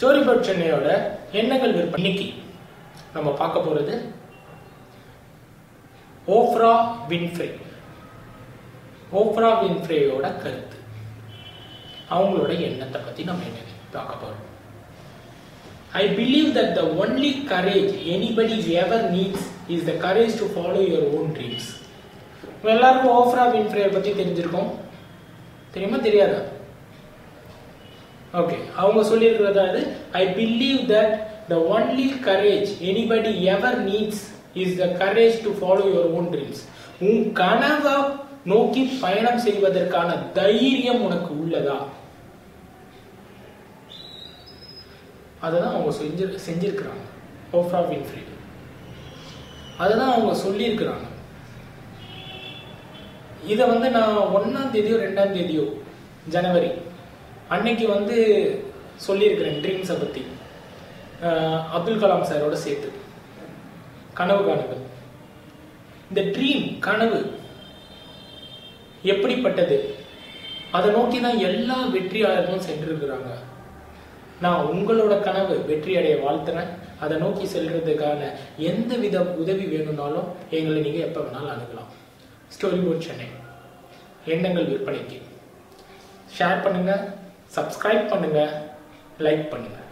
Story board சென்னையோட எண்ணங்கள் விற்பனை. இன்னைக்கு நம்ம பார்க்க போறது ஓஃப்ரா வின்ஃப்ரே. ஓஃப்ரா வின்ஃப்ரேயோட கருத்து. அவங்களோட எண்ணத்தை பத்தி நம்ம என்ன பார்க்க போறோம்? I believe that the only courage anybody ever needs is the courage to follow your own dreams எல்லாருக்கும் ஓஃப்ரா வின்ஃப்ரே பத்தி தெரிஞ்சிருக்கோம்? தெரியுமா? தெரியாதா? ஓகே அவங்க சொல்லியிருக்கிறது I believe that the only courage anybody ever needs is the courage to follow your own dreams உன் கனவை நோக்கி பயணம் செய்வதற்கான தைரியம் உனக்கு உள்ளதா? அதுதான் அவங்க செஞ்சு செஞ்சிருக்கிறாங்க. ஓஃப்ரா வின்ஃப்ரே அதுதான் அவங்க சொல்லியிருக்கிறாங்க. இதை வந்து நான் ஒன்றாம் தேதியோ ரெண்டாம் தேதியோ ஜனவரி அன்னைக்கு வந்து சொல்லியிருக்கிறேன் ட்ரீம்ஸை பற்றி அப்துல் கலாம் சாரோட சேர்த்து. கனவு காணுங்கள். இந்த ட்ரீம் கனவு எப்படிப்பட்டது? அதை நோக்கி தான் எல்லா வெற்றியாளர்களும் சென்றிருக்கிறாங்க. நான் உங்களோட கனவு வெற்றி அடைய வாழ்த்துறேன். அதை நோக்கி செல்றதுக்கான எந்த வித உதவி வேணும்னாலும் எங்களை நீங்கள் எப்போ வேணாலும் அணுகலாம். Story port Chennai. எண்ணங்கள் விற்பனைக்கு. ஷேர் பண்ணுங்கள் சப்ஸ்கிரைப் பண்ணுங்கள் லைக் பண்ணுங்கள்